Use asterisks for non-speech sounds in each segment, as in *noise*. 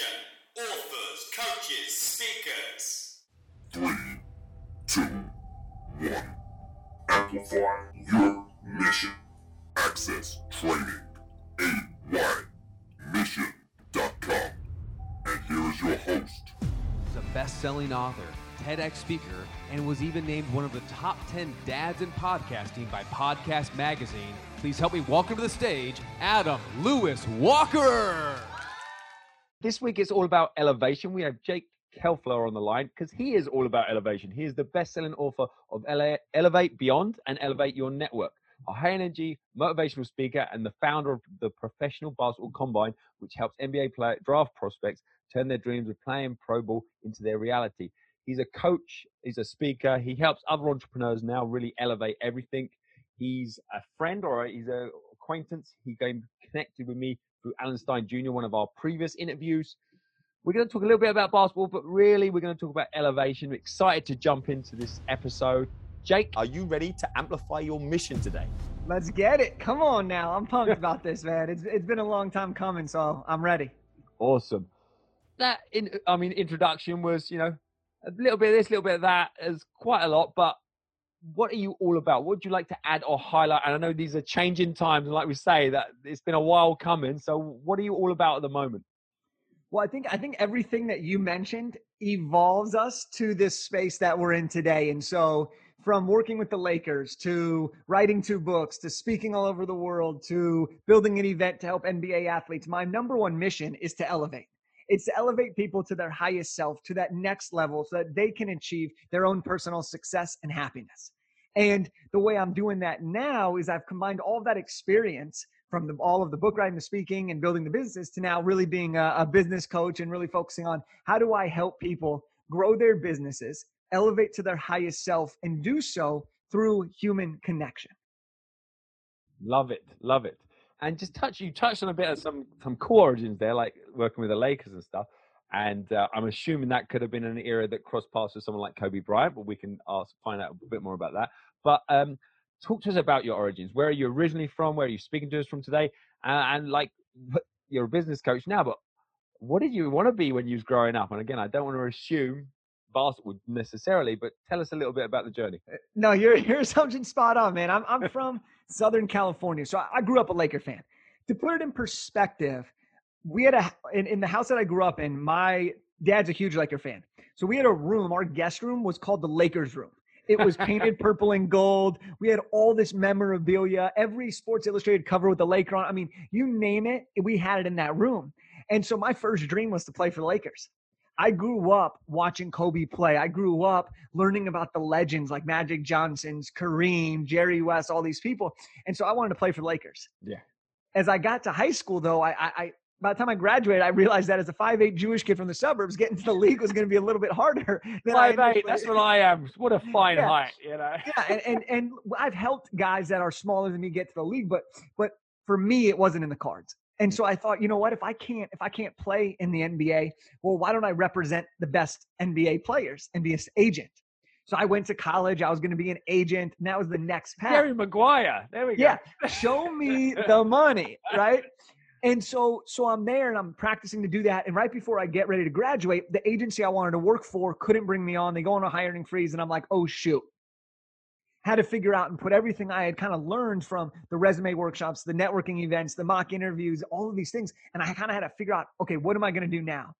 Attention, authors, coaches, speakers. Three, two, one. Amplify your mission. Access training. AYmission.com. And here is your host, He's a best-selling author, TEDx speaker, and was even named one of the top 10 dads in podcasting by Podcast Magazine. Please help me welcome to the stage Adam Lewis Walker. This week it's all about elevation. We have Jake Kelfer on the line because he is all about elevation. He is the best-selling author of Ele- Elevate Beyond and Elevate Your Network, a high-energy motivational speaker and the founder of the Professional Basketball Combine, which helps NBA player draft prospects turn their dreams of playing pro ball into their reality. He's a coach, he's a speaker, he helps other entrepreneurs now really elevate everything. He's a friend or he's a acquaintance. He came connected with me through Alan Stein Jr., one of our previous interviews. We're going to talk a little bit about basketball, but really we're going to talk about elevation. We're excited to jump into this episode. Jake, Are you ready to amplify your mission today? Let's get it. Come on now. I'm pumped *laughs* about this, man. It's it's been a long time coming, so I'm ready. awesome. That in, I mean, introduction was, you know, a little bit of this, a little bit of that, is quite a lot. But what are you all about? What would you like to add or highlight? And I know these are changing times, and like we say, that it's been a while coming. So, what are you all about at the moment? Well, I think I think everything that you mentioned evolves us to this space that we're in today. And so from working with the Lakers to writing two books to speaking all over the world to building an event to help NBA athletes, my number one mission is to elevate. It's to elevate people to their highest self, to that next level, so that they can achieve their own personal success and happiness. And the way I'm doing that now is I've combined all of that experience from the, all of the book writing, the speaking, and building the business to now really being a, a business coach and really focusing on how do I help people grow their businesses, elevate to their highest self, and do so through human connection. Love it, love it. And just touch you touched on a bit of some some core origins there, like working with the Lakers and stuff. And uh, I'm assuming that could have been an era that crossed paths with someone like Kobe Bryant, but we can ask find out a bit more about that. But um, talk to us about your origins. Where are you originally from? Where are you speaking to us from today? Uh, and like, *laughs* you're a business coach now, but what did you want to be when you was growing up? And again, I don't want to assume basketball necessarily, but tell us a little bit about the journey. Eh, no, your *laughs* your assumption's spot on, man. I'm I'm from Southern California, so I, I grew up a Laker fan. To put it in perspective, we had a in, in the house that I grew up in. My dad's a huge Laker fan, so we had a room. Our guest room was called the Lakers room. It was painted *laughs* purple and gold. We had all this memorabilia, every Sports Illustrated cover with the Laker on. I mean, you name it, we had it in that room. And so my first dream was to play for the Lakers. I grew up watching Kobe play. I grew up learning about the legends like Magic Johnson's, Kareem, Jerry West, all these people. And so I wanted to play for Lakers. Yeah. As I got to high school, though, I, I, I by the time I graduated, I realized that as a 5'8 Jewish kid from the suburbs, getting to the league was going to be a little bit harder. *laughs* Than I Five eight. initially- That's what I am. What a *laughs* fine Yeah. height, you know. yeah, and, and and I've helped guys that are smaller than me get to the league, but but for me, it wasn't in the cards. And so I thought, you know what? If I can't if I can't play in the NBA, well, why don't I represent the best NBA players and be an agent? So I went to college. I was going to be an agent, and that was the next path. Jerry Maguire. There we go. Yeah, show me *laughs* the money, right? And so so I'm there and I'm practicing to do that. And right before I get ready to graduate, the agency I wanted to work for couldn't bring me on. They go on a hiring freeze, and I'm like, oh shoot. Had to figure out and put everything I had kind of learned from the resume workshops, the networking events, the mock interviews, all of these things. And I kind of had to figure out, okay, what am I going to do now?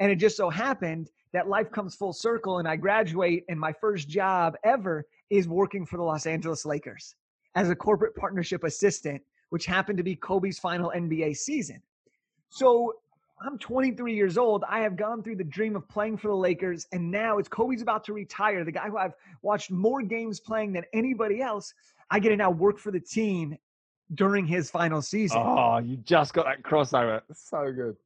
And it just so happened that life comes full circle and I graduate, and my first job ever is working for the Los Angeles Lakers as a corporate partnership assistant, which happened to be Kobe's final NBA season. So I'm 23 years old. I have gone through the dream of playing for the Lakers, and now it's Kobe's about to retire. The guy who I've watched more games playing than anybody else. I get to now work for the team during his final season. Oh, you just got that crossover. So good.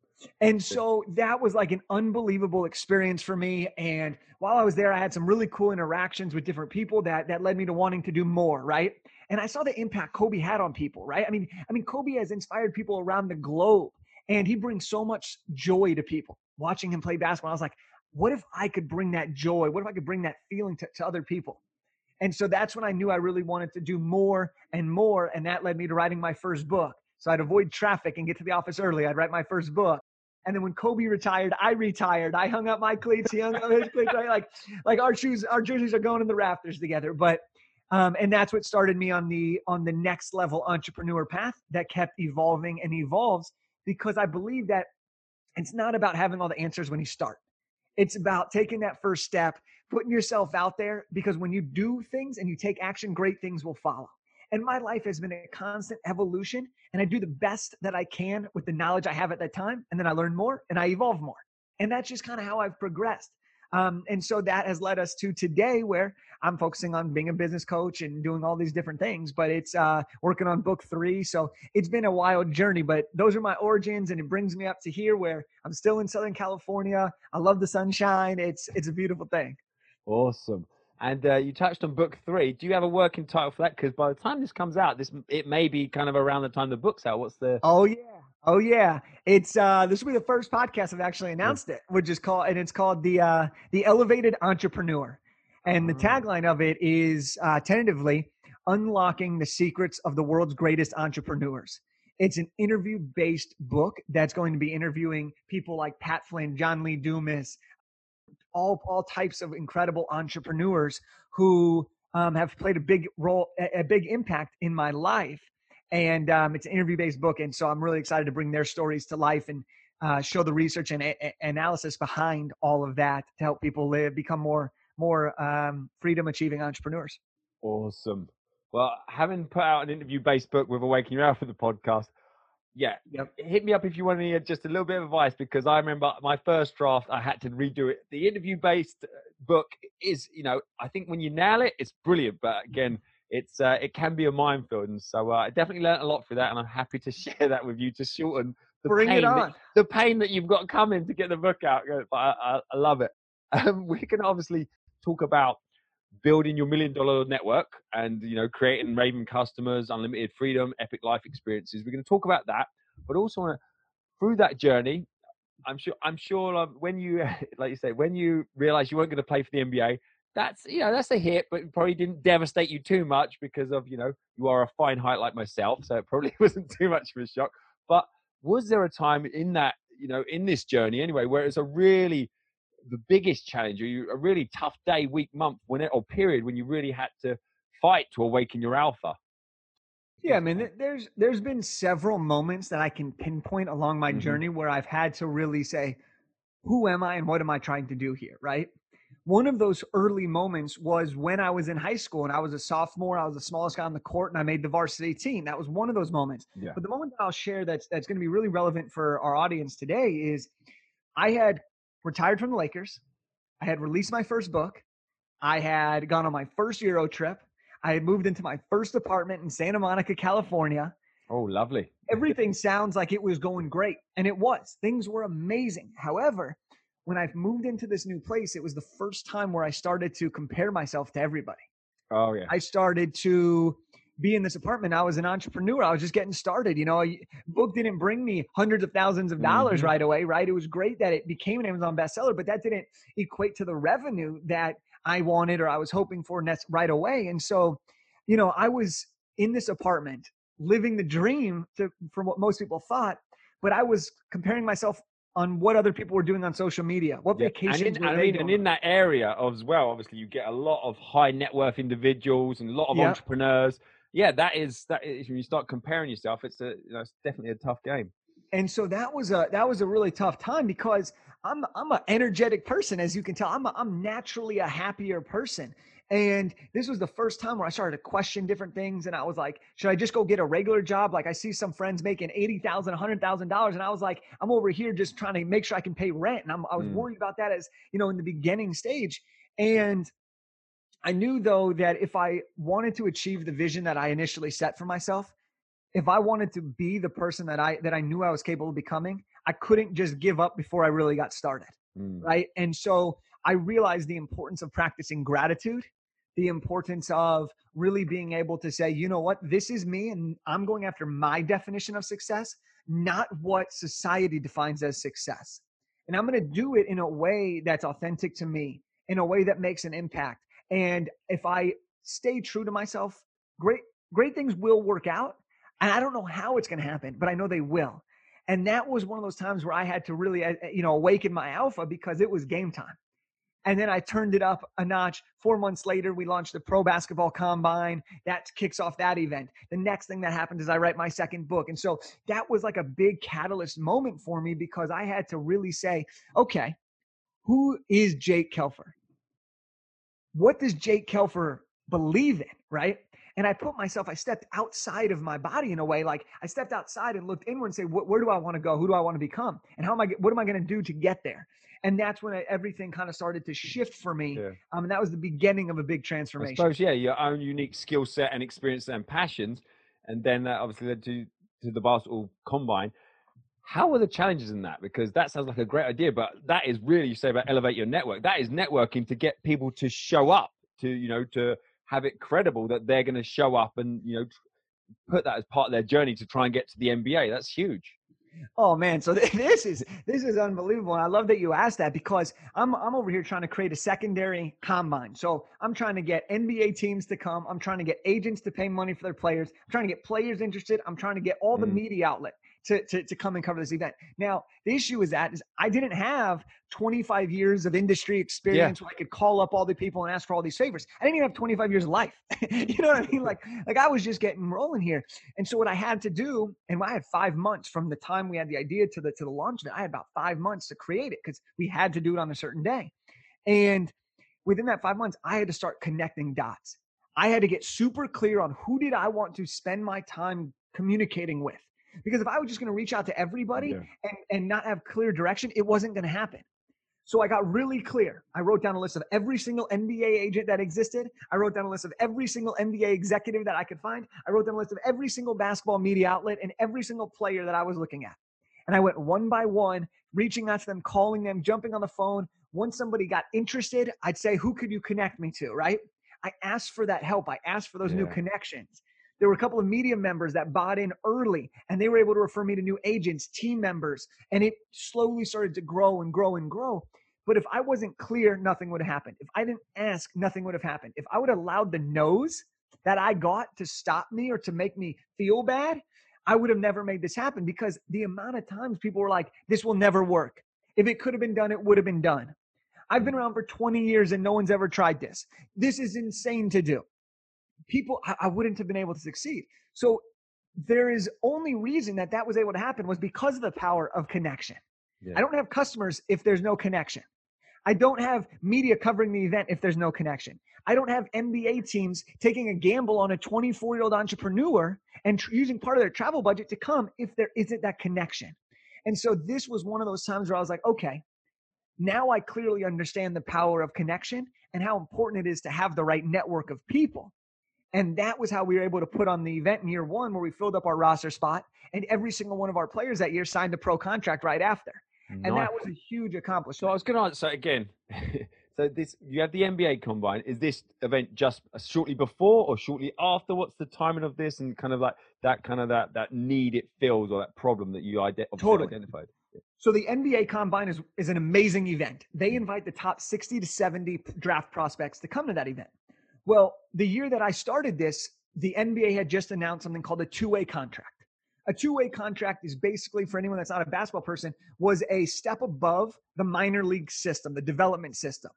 And so that was like an unbelievable experience for me. And while I was there, I had some really cool interactions with different people that that led me to wanting to do more, right? And I saw the impact Kobe had on people, right? I mean, I mean, Kobe has inspired people around the globe, and he brings so much joy to people. Watching him play basketball, I was like, what if I could bring that joy? What if I could bring that feeling to, to other people? And so that's when I knew I really wanted to do more and more. And that led me to writing my first book. So I'd avoid traffic and get to the office early. I'd write my first book. And then when Kobe retired, I retired. I hung up my cleats. He hung up his cleats. Right? Like, like our shoes, our jerseys are going in the rafters together. But um, and that's what started me on the on the next level entrepreneur path that kept evolving and evolves because I believe that it's not about having all the answers when you start. It's about taking that first step, putting yourself out there because when you do things and you take action, great things will follow. And my life has been a constant evolution, and I do the best that I can with the knowledge I have at that time. And then I learn more and I evolve more. And that's just kind of how I've progressed. Um, and so that has led us to today where I'm focusing on being a business coach and doing all these different things, but it's uh, working on book three. So it's been a wild journey, but those are my origins and it brings me up to here where I'm still in Southern California. I love the sunshine. It's, it's a beautiful thing. Awesome. And uh, you touched on book three. Do you have a working title for that? Because by the time this comes out, this it may be kind of around the time the book's out. What's the? Oh yeah, oh yeah. It's uh, this will be the first podcast I've actually announced it, which is called and it's called the uh, the Elevated Entrepreneur, and the Ah. tagline of it is uh, tentatively unlocking the secrets of the world's greatest entrepreneurs. It's an interview based book that's going to be interviewing people like Pat Flynn, John Lee Dumas, all all types of incredible entrepreneurs who um, have played a big role, a, a big impact in my life. And um, it's an interview based book, and so I'm really excited to bring their stories to life and uh, show the research and a- analysis behind all of that to help people live, become more more um, freedom achieving entrepreneurs. Awesome. Well, having put out an interview based book with Awaken Your Alpha, the podcast, yeah, Yep. hit me up if you want any just a little bit of advice because I remember my first draft, I had to redo it. The interview based book is, you know, I think when you nail it, it's brilliant. But again, it's uh, it can be a minefield, and so uh, I definitely learned a lot through that, and I'm happy to *laughs* share that with you to shorten the Bring pain it that- on. the pain that you've got coming to get the book out. But I, I, I love it. *laughs* Um, we can obviously talk about building your million dollar network and you know creating raving customers, unlimited freedom, epic life experiences. We're going to talk about that, but also wanna- through that journey. I'm sure. I'm sure. Um, when you, *laughs* like you say, when you realize you weren't going to play for the NBA, that's you know that's a hit, but it probably didn't devastate you too much because of you know you are a fine height like myself, so it probably *laughs* wasn't too much of a shock. But was there a time in that you know in this journey anyway where it's a really the biggest challenge or you, a really tough day week month when it or period when you really had to fight to awaken your alpha Yeah, I mean, there's there's been several moments that I can pinpoint along my Mhm. journey where I've had to really say, "Who am I and what am I trying to do here?" Right. One of those early moments was when I was in high school and I was a sophomore. I was the smallest guy on the court and I made the varsity team. That was one of those moments. Yeah. But the moment that I'll share that's that's going to be really relevant for our audience today is I had retired from the Lakers. I had released my first book. I had gone on my first Euro trip. I had moved into my first apartment in Santa Monica, California. oh lovely *laughs* Everything sounds like it was going great, and it was. Things were amazing. However, when I've moved into this new place, it was the first time where I started to compare myself to everybody. oh yeah I started to be in this apartment. I was an entrepreneur. I was just getting started. You know, a book didn't bring me hundreds of thousands of dollars Mhm. right away, right? It was great that it became an Amazon bestseller, but that didn't equate to the revenue that I wanted or I was hoping for right away. And so, you know, I was in this apartment living the dream to, from what most people thought, but I was comparing myself on what other people were doing on social media. What Yeah, and in, were I they mean, going and in that area as well, obviously, you get a lot of high net worth individuals and a lot of Yeah. entrepreneurs. Yeah, that is that is when you start comparing yourself. It's a you know, it's definitely a tough game. and so that was a that was a really tough time because I'm I'm an energetic person as you can tell I'm a, I'm naturally a happier person and this was the first time where I started to question different things and I was like should I just go get a regular job like I see some friends making eighty thousand hundred thousand dollars $100,000. and I was like I'm over here just trying to make sure I can pay rent and I'm, I was Mm. worried about that as you know in the beginning stage and I knew though that if I wanted to achieve the vision that I initially set for myself if I wanted to be the person that I that I knew I was capable of becoming, I couldn't just give up before I really got started, Mm. right? And so I realized the importance of practicing gratitude, the importance of really being able to say, you know what, this is me and I'm going after my definition of success, not what society defines as success. And I'm going to do it in a way that's authentic to me, in a way that makes an impact. And if I stay true to myself, great great things will work out and I don't know how it's going to happen, but I know they will. And that was one of those times where I had to really, uh, you know, awaken my alpha because it was game time. And then I turned it up a notch. Four months later, we launched the Pro Basketball Combine. That kicks off that event. The next thing that happened is I write my second book. And so that was like a big catalyst moment for me because I had to really say, okay, who is Jake Kelfer? What does Jake Kelfer believe in? Right. And I put myself, I stepped outside of my body in a way, like I stepped outside and looked inward and say, where do I want to go? Who do I want to become? And how am I, what am I going to do to get there? And that's when everything kind of started to shift for me. Yeah. Um, and that was the beginning of a big transformation. I suppose, yeah, your own unique skill set and experience and passions. And then that obviously led to, to the basketball combine. How are the challenges in that? Because that sounds like a great idea, but that is really, you say about elevate your network. That is networking to get people to show up, to, you know, to, have it credible that they're going to show up and you know put that as part of their journey to try and get to the NBA. That's huge. Oh man, so *laughs* this is this is unbelievable. And I love that you asked that because I'm I'm over here trying to create a secondary combine. So I'm trying to get NBA teams to come. I'm trying to get agents to pay money for their players. I'm trying to get players interested. I'm trying to get all the mm. media outlet to, to, to come and cover this event. Now, the issue is that is I didn't have 25 years of industry experience yeah. where I could call up all the people and ask for all these favors. I didn't even have 25 years of life. *laughs* you know what I mean? Like, like I was just getting rolling here. And so what I had to do, and I had five months from the time we had the idea to the to the launch of it, I had about five months to create it because we had to do it on a certain day. And within that five months, I had to start connecting dots. I had to get super clear on who did I want to spend my time communicating with because if I was just going to reach out to everybody yeah. and, and not have clear direction, it wasn't going to happen. So I got really clear. I wrote down a list of every single NBA agent that existed. I wrote down a list of every single NBA executive that I could find. I wrote down a list of every single basketball media outlet and every single player that I was looking at. And I went one by one, reaching out to them, calling them, jumping on the phone. Once somebody got interested, I'd say, Who could you connect me to? Right? I asked for that help. I asked for those yeah. new connections. There were a couple of media members that bought in early and they were able to refer me to new agents, team members, and it slowly started to grow and grow and grow. But if I wasn't clear, nothing would have happened. If I didn't ask, nothing would have happened. If I would have allowed the no's that I got to stop me or to make me feel bad, I would have never made this happen because the amount of times people were like, this will never work. If it could have been done, it would have been done. I've been around for 20 years and no one's ever tried this. This is insane to do people I, I wouldn't have been able to succeed. So there is only reason that that was able to happen was because of the power of connection. Yeah. I don't have customers if there's no connection. I don't have media covering the event if there's no connection. I don't have NBA teams taking a gamble on a 24 year old entrepreneur and tr- using part of their travel budget to come if there isn't that connection. And so this was one of those times where I was like, okay, now I clearly understand the power of connection and how important it is to have the right network of people. And that was how we were able to put on the event in year one where we filled up our roster spot and every single one of our players that year signed a pro contract right after. Nice. And that was a huge accomplishment. So I was going to answer again. *laughs* so this you have the NBA combine. Is this event just shortly before or shortly after? What's the timing of this and kind of like that kind of that that need it fills or that problem that you ide- totally. identified? So the NBA Combine is, is an amazing event. They invite the top 60 to 70 draft prospects to come to that event. Well, the year that I started this, the NBA had just announced something called a two-way contract. A two-way contract is basically for anyone that's not a basketball person was a step above the minor league system, the development system.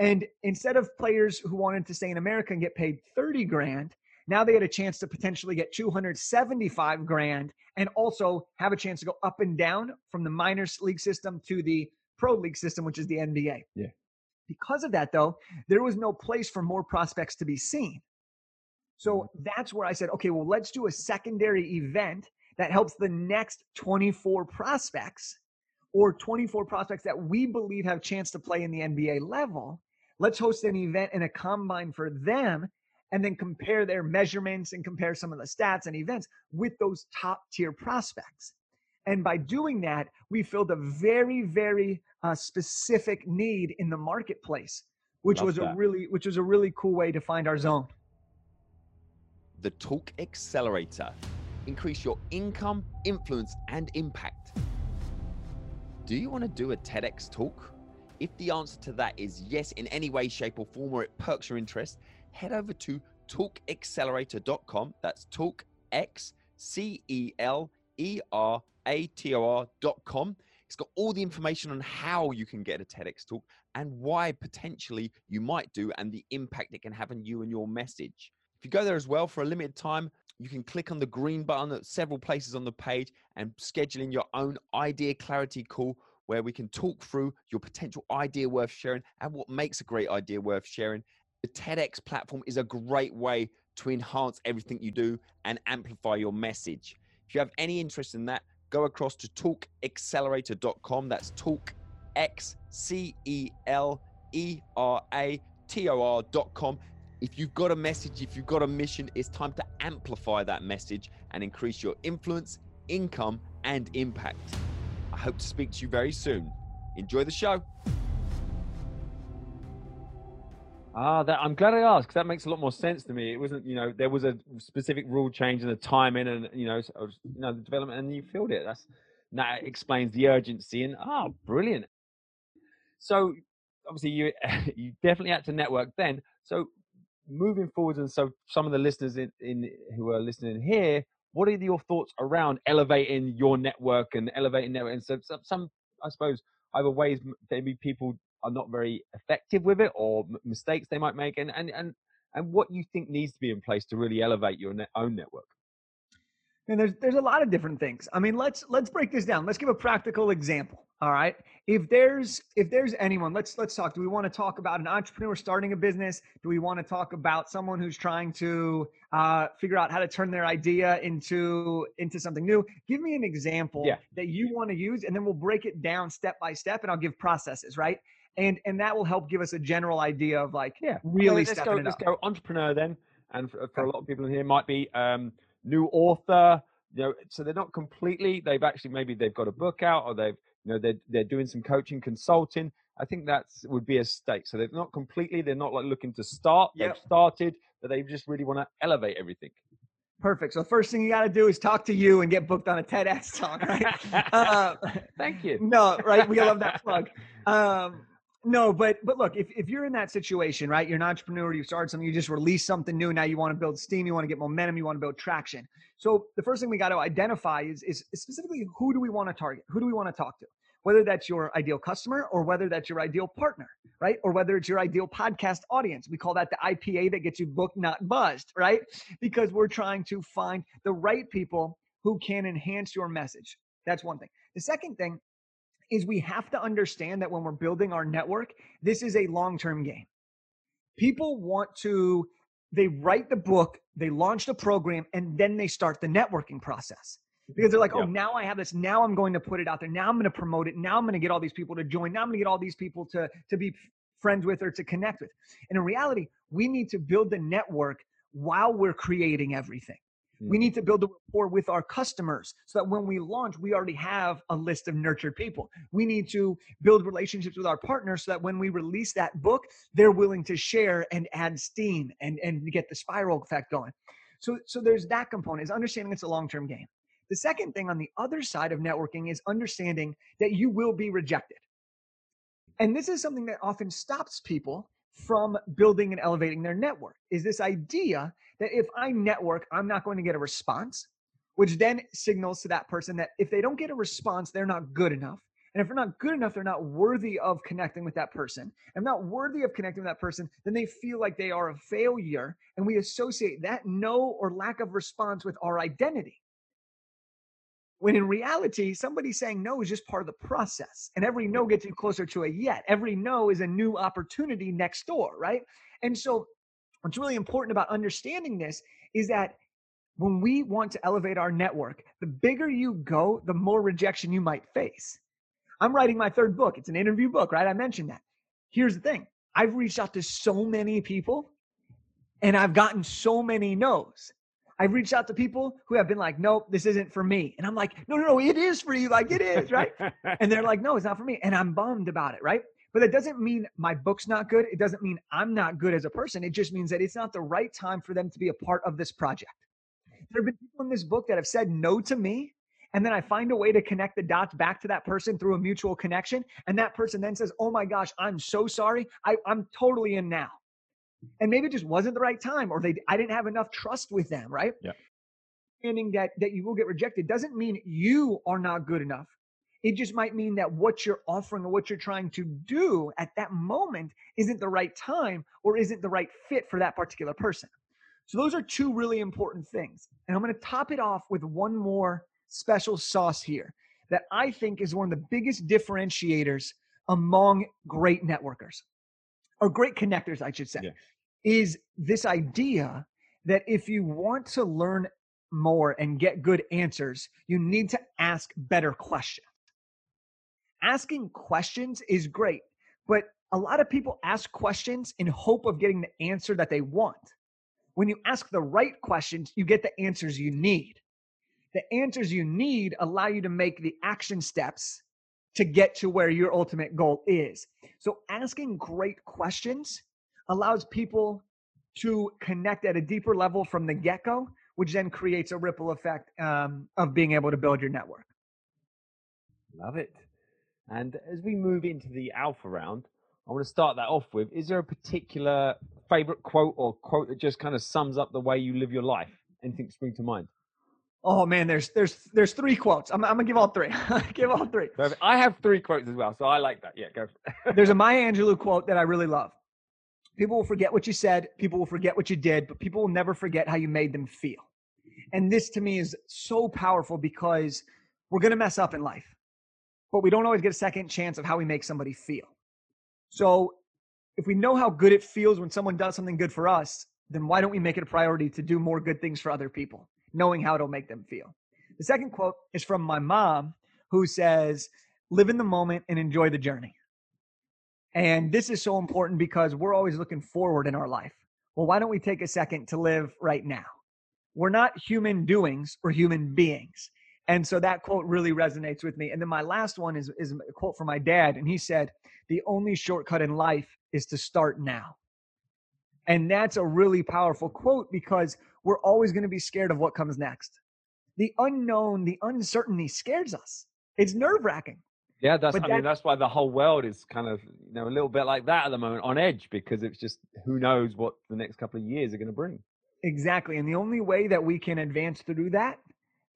And instead of players who wanted to stay in America and get paid 30 grand, now they had a chance to potentially get 275 grand and also have a chance to go up and down from the minor league system to the pro league system, which is the NBA. Yeah. Because of that, though, there was no place for more prospects to be seen. So mm-hmm. that's where I said, okay, well, let's do a secondary event that helps the next 24 prospects or 24 prospects that we believe have chance to play in the NBA level. Let's host an event and a combine for them and then compare their measurements and compare some of the stats and events with those top tier prospects. And by doing that, we filled a very, very uh, specific need in the marketplace, which Love was that. a really, which was a really cool way to find our zone. The Talk Accelerator. Increase your income, influence, and impact. Do you want to do a TEDx talk? If the answer to that is yes in any way, shape, or form, or it perks your interest, head over to talkaccelerator.com. That's talk X C E L E R A T O R.com. It's got all the information on how you can get a TEDx talk and why potentially you might do and the impact it can have on you and your message. If you go there as well for a limited time, you can click on the green button at several places on the page and schedule in your own idea clarity call where we can talk through your potential idea worth sharing and what makes a great idea worth sharing. The TEDx platform is a great way to enhance everything you do and amplify your message. If you have any interest in that, go across to talkexcelerator.com. That's talk x c e l e r a t o r.com. If you've got a message, if you've got a mission, it's time to amplify that message and increase your influence, income, and impact. I hope to speak to you very soon. Enjoy the show. Ah, that I'm glad I asked because that makes a lot more sense to me. It wasn't, you know, there was a specific rule change and the timing and you know, so, you know, the development, and you filled it. That's that explains the urgency. And ah, brilliant. So obviously you *laughs* you definitely had to network then. So moving forward, and so some of the listeners in, in who are listening here, what are your thoughts around elevating your network and elevating network? And so some, some I suppose, either ways maybe people are not very effective with it or m- mistakes they might make and and and and what you think needs to be in place to really elevate your net, own network And there's there's a lot of different things. I mean, let's let's break this down. Let's give a practical example. All right. If there's if there's anyone, let's let's talk. Do we want to talk about an entrepreneur starting a business? Do we want to talk about someone who's trying to uh, figure out how to turn their idea into into something new? Give me an example Yeah. that you want to use, and then we'll break it down step by step, and I'll give processes. Right. And and that will help give us a general idea of like yeah really let's stepping go it let's go entrepreneur then and for, for a lot of people in here might be um new author you know so they're not completely they've actually maybe they've got a book out or they've you know they're, they're doing some coaching consulting i think that would be a stake so they're not completely they're not like looking to start Yep. they've started but they just really want to elevate everything Perfect. So the first thing you got to do is talk to you and get booked on a TEDx talk, right? *laughs* uh, thank you no, right? We love that *laughs* plug. Um, no, but but look, if, if you're in that situation, right? You're an entrepreneur, you started something, you just released something new. Now you want to build steam, you want to get momentum, you want to build traction. So the first thing we got to identify is, is specifically who do we want to target? Who do we want to talk to? Whether that's your ideal customer or whether that's your ideal partner, right? Or whether it's your ideal podcast audience. We call that the IPA that gets you booked, not buzzed, right? Because we're trying to find the right people who can enhance your message. That's one thing. The second thing is we have to understand that when we're building our network, this is a long term game. People want to, they write the book, they launch the program, and then they start the networking process. Because they're like, oh, now I have this. Now I'm going to put it out there. Now I'm going to promote it. Now I'm going to get all these people to join. Now I'm going to get all these people to, to be friends with or to connect with. And in reality, we need to build the network while we're creating everything. We mm-hmm. need to build a rapport with our customers so that when we launch, we already have a list of nurtured people. We need to build relationships with our partners so that when we release that book, they're willing to share and add steam and, and get the spiral effect going. So, so there's that component is understanding it's a long-term game. The second thing on the other side of networking is understanding that you will be rejected. And this is something that often stops people from building and elevating their network is this idea that if I network, I'm not going to get a response, which then signals to that person that if they don't get a response, they're not good enough. And if they're not good enough, they're not worthy of connecting with that person. And not worthy of connecting with that person, then they feel like they are a failure. And we associate that no or lack of response with our identity. When in reality, somebody saying no is just part of the process. And every no gets you closer to a yet. Every no is a new opportunity next door, right? And so, what's really important about understanding this is that when we want to elevate our network, the bigger you go, the more rejection you might face. I'm writing my third book. It's an interview book, right? I mentioned that. Here's the thing I've reached out to so many people and I've gotten so many no's. I've reached out to people who have been like, nope, this isn't for me. And I'm like, no, no, no, it is for you. Like, it is, right? and they're like, no, it's not for me. And I'm bummed about it, right? But that doesn't mean my book's not good. It doesn't mean I'm not good as a person. It just means that it's not the right time for them to be a part of this project. There have been people in this book that have said no to me. And then I find a way to connect the dots back to that person through a mutual connection. And that person then says, Oh my gosh, I'm so sorry. I, I'm totally in now. And maybe it just wasn't the right time, or they I didn't have enough trust with them, right? Yeah. understanding that that you will get rejected doesn't mean you are not good enough. It just might mean that what you're offering or what you're trying to do at that moment isn't the right time or isn't the right fit for that particular person. So those are two really important things. And I'm going to top it off with one more special sauce here that I think is one of the biggest differentiators among great networkers or great connectors, I should say, Yeah. is this idea that if you want to learn more and get good answers, you need to ask better questions. Asking questions is great, but a lot of people ask questions in hope of getting the answer that they want. When you ask the right questions, you get the answers you need. The answers you need allow you to make the action steps to get to where your ultimate goal is. So, asking great questions allows people to connect at a deeper level from the get go, which then creates a ripple effect um, of being able to build your network. Love it. And as we move into the alpha round, I want to start that off with is there a particular favorite quote or quote that just kind of sums up the way you live your life? Anything spring to mind? Oh man, there's there's there's three quotes. I'm, I'm gonna give all three. *laughs* give all three. Perfect. I have three quotes as well, so I like that. Yeah, go. For *laughs* it. There's a Maya Angelou quote that I really love. People will forget what you said, people will forget what you did, but people will never forget how you made them feel. And this to me is so powerful because we're going to mess up in life, but we don't always get a second chance of how we make somebody feel. So if we know how good it feels when someone does something good for us, then why don't we make it a priority to do more good things for other people, knowing how it'll make them feel? The second quote is from my mom, who says, Live in the moment and enjoy the journey. And this is so important because we're always looking forward in our life. Well, why don't we take a second to live right now? We're not human doings, we're human beings. And so that quote really resonates with me. And then my last one is, is a quote from my dad. And he said, The only shortcut in life is to start now. And that's a really powerful quote because we're always going to be scared of what comes next. The unknown, the uncertainty scares us. It's nerve wracking. Yeah, that's. But I mean, that's why the whole world is kind of you know a little bit like that at the moment, on edge, because it's just who knows what the next couple of years are going to bring. Exactly. And the only way that we can advance through that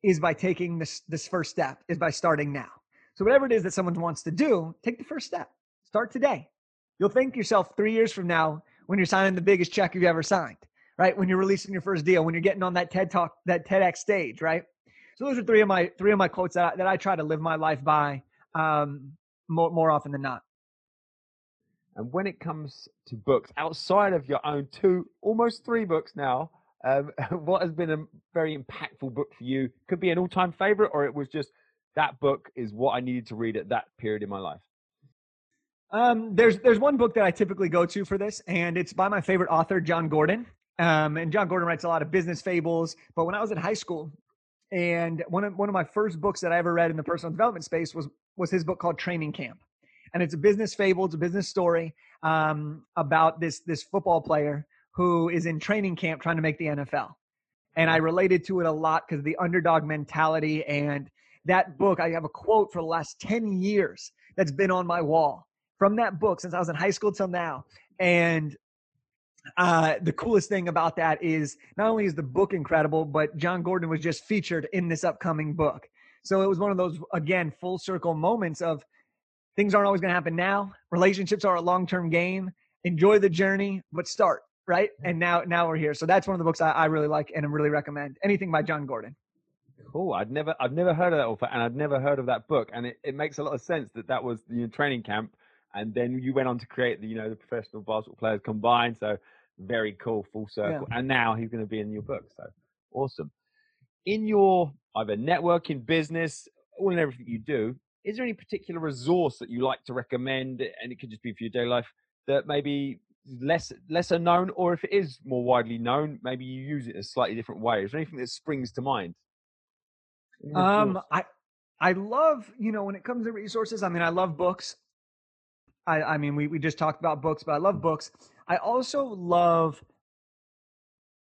is by taking this this first step, is by starting now. So whatever it is that someone wants to do, take the first step. Start today. You'll thank yourself three years from now when you're signing the biggest check you've ever signed, right? When you're releasing your first deal, when you're getting on that TED Talk, that TEDx stage, right? So those are three of my three of my quotes that I, that I try to live my life by um, more more often than not. And when it comes to books outside of your own two, almost three books now, um, *laughs* what has been a very impactful book for you? Could be an all-time favorite, or it was just that book is what I needed to read at that period in my life. Um, there's there's one book that I typically go to for this, and it's by my favorite author, Jon Gordon. Um, and Jon Gordon writes a lot of business fables. But when I was in high school, and one of one of my first books that I ever read in the personal development space was was his book called Training Camp, and it's a business fable, it's a business story um, about this this football player who is in training camp trying to make the NFL. And I related to it a lot because the underdog mentality and that book. I have a quote for the last ten years that's been on my wall from that book since I was in high school till now. And uh, the coolest thing about that is not only is the book incredible, but Jon Gordon was just featured in this upcoming book. So it was one of those, again, full circle moments of things aren't always going to happen now. Relationships are a long term game. Enjoy the journey, but start right. Mm-hmm. And now, now we're here. So that's one of the books I, I really like and I really recommend. Anything by Jon Gordon. Cool. I'd never, I've never heard of that author, and I'd never heard of that book. And it, it makes a lot of sense that that was the training camp, and then you went on to create the, you know, the professional basketball players combined. So very cool, full circle. And now he's going to be in your book. So awesome. In your either networking, business, all and everything you do, is there any particular resource that you like to recommend? And it could just be for your daily life that maybe less lesser known, or if it is more widely known, maybe you use it in a slightly different way. Is there anything that springs to mind? Um. I I love you know when it comes to resources. I mean, I love books. I I mean, we we just talked about books, but I love books. I also love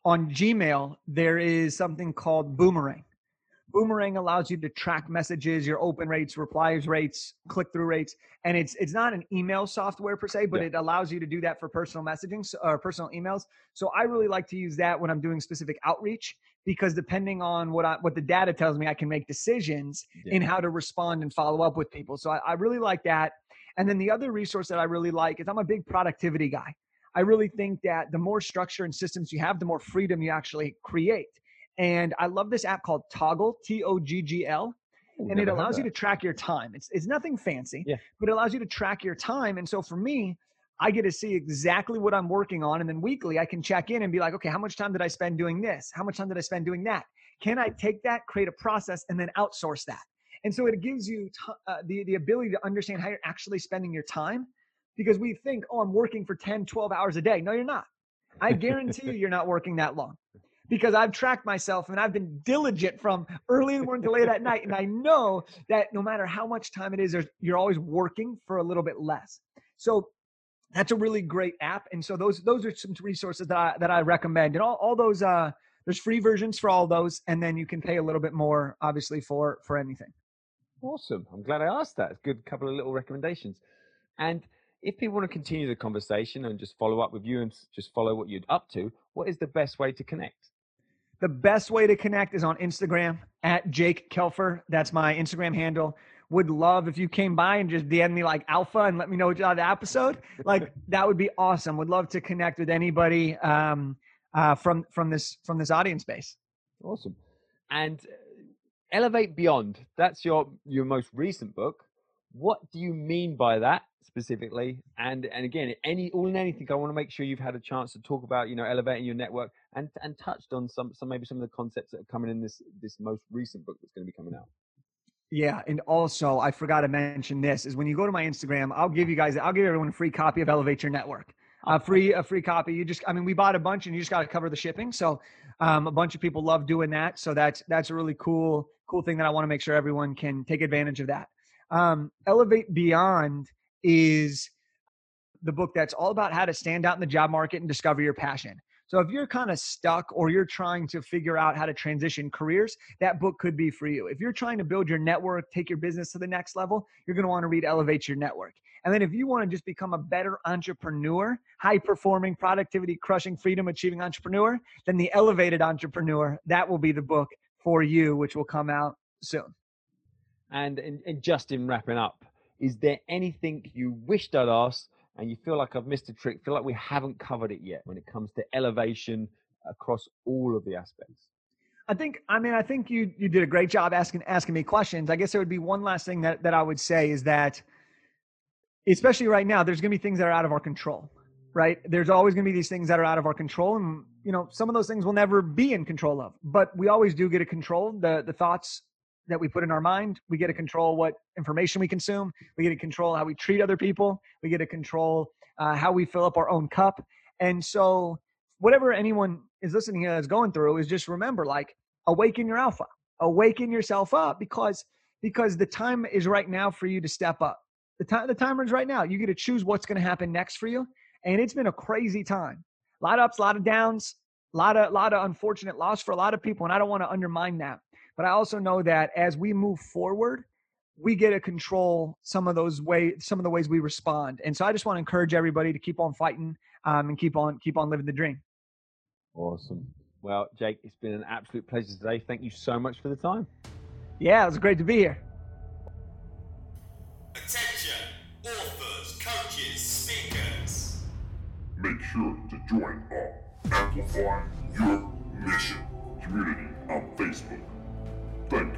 on Gmail. There is something called Boomerang. Boomerang allows you to track messages, your open rates, replies rates, click through rates, and it's it's not an email software per se, but Yeah. it allows you to do that for personal messaging or personal emails. So I really like to use that when I'm doing specific outreach because depending on what I what the data tells me, I can make decisions in how to respond and follow up with people. So I, I really like that. And then the other resource that I really like is I'm a big productivity guy. I really think that the more structure and systems you have, the more freedom you actually create. And I love this app called Toggl, T O G G L, and it allows you to track your time. It's it's nothing fancy, Yeah. but it allows you to track your time. And so for me, I get to see exactly what I'm working on, and then weekly I can check in and be like, okay, how much time did I spend doing this? How much time did I spend doing that? Can I take that, create a process, and then outsource that? And so it gives you t- uh, the the ability to understand how you're actually spending your time, because we think, oh, I'm working for 10, 12 hours a day. No, you're not. I *laughs* guarantee you, you're not working that long because I've tracked myself and I've been diligent from early in the morning to late at night. And I know that no matter how much time it is, you're always working for a little bit less. So that's a really great app. And so those those are some resources that I that I recommend. And all, all those uh there's free versions for all those, and then you can pay a little bit more, obviously, for for anything. Awesome. I'm glad I asked that. Good couple of little recommendations. And if people want to continue the conversation and just follow up with you and just follow what you're up to, what is the best way to connect? The best way to connect is on Instagram at Jake Kelfer. That's my Instagram handle. Would love if you came by and just DM me like alpha and let me know what you thought of the episode. Like *laughs* that would be awesome. Would love to connect with anybody um, uh, from from this from this audience base. Awesome. And uh, Elevate Beyond, that's your your most recent book. What do you mean by that specifically? And and again, any all and anything, I want to make sure you've had a chance to talk about, you know, elevating your network and and touched on some some maybe some of the concepts that are coming in this this most recent book that's going to be coming out. Yeah, and also I forgot to mention this is when you go to my Instagram, I'll give you guys, I'll give everyone a free copy of Elevate Your Network. A free, a free copy. You just, I mean, we bought a bunch, and you just got to cover the shipping. So, um, a bunch of people love doing that. So that's that's a really cool, cool thing that I want to make sure everyone can take advantage of that. Um, Elevate Beyond is the book that's all about how to stand out in the job market and discover your passion. So if you're kind of stuck or you're trying to figure out how to transition careers, that book could be for you. If you're trying to build your network, take your business to the next level, you're going to want to read Elevate Your Network. And then if you want to just become a better entrepreneur, high performing, productivity crushing, freedom achieving entrepreneur, then the Elevated Entrepreneur, that will be the book for you, which will come out soon. And, and and just in wrapping up, is there anything you wished I'd asked and you feel like I've missed a trick? Feel like we haven't covered it yet when it comes to elevation across all of the aspects? I think I mean I think you you did a great job asking asking me questions. I guess there would be one last thing that that I would say is that especially right now there's going to be things that are out of our control. Right? There's always going to be these things that are out of our control and you know some of those things we'll never be in control of. But we always do get to control the the thoughts that we put in our mind. We get to control what information we consume. We get to control how we treat other people. We get to control uh, how we fill up our own cup. And so whatever anyone is listening here is going through is just remember like awaken your alpha awaken yourself up because because the time is right now for you to step up the time the timer is right now you get to choose what's going to happen next for you and it's been a crazy time a lot of ups a lot of downs a lot of lot of unfortunate loss for a lot of people and i don't want to undermine that but i also know that as we move forward we get to control some of those ways some of the ways we respond and so i just want to encourage everybody to keep on fighting um, and keep on keep on living the dream Awesome. Well, Jake, it's been an absolute pleasure today. Thank you so much for the time. Yeah, it was great to be here. Attention, authors, coaches, speakers. Make sure to join our Amplify Your Mission community on Facebook. Thank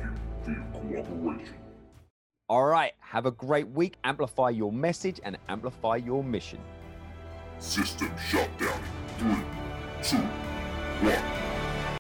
you for your cooperation. All right, have a great week. Amplify your message and amplify your mission. System shut down. Three, two, one.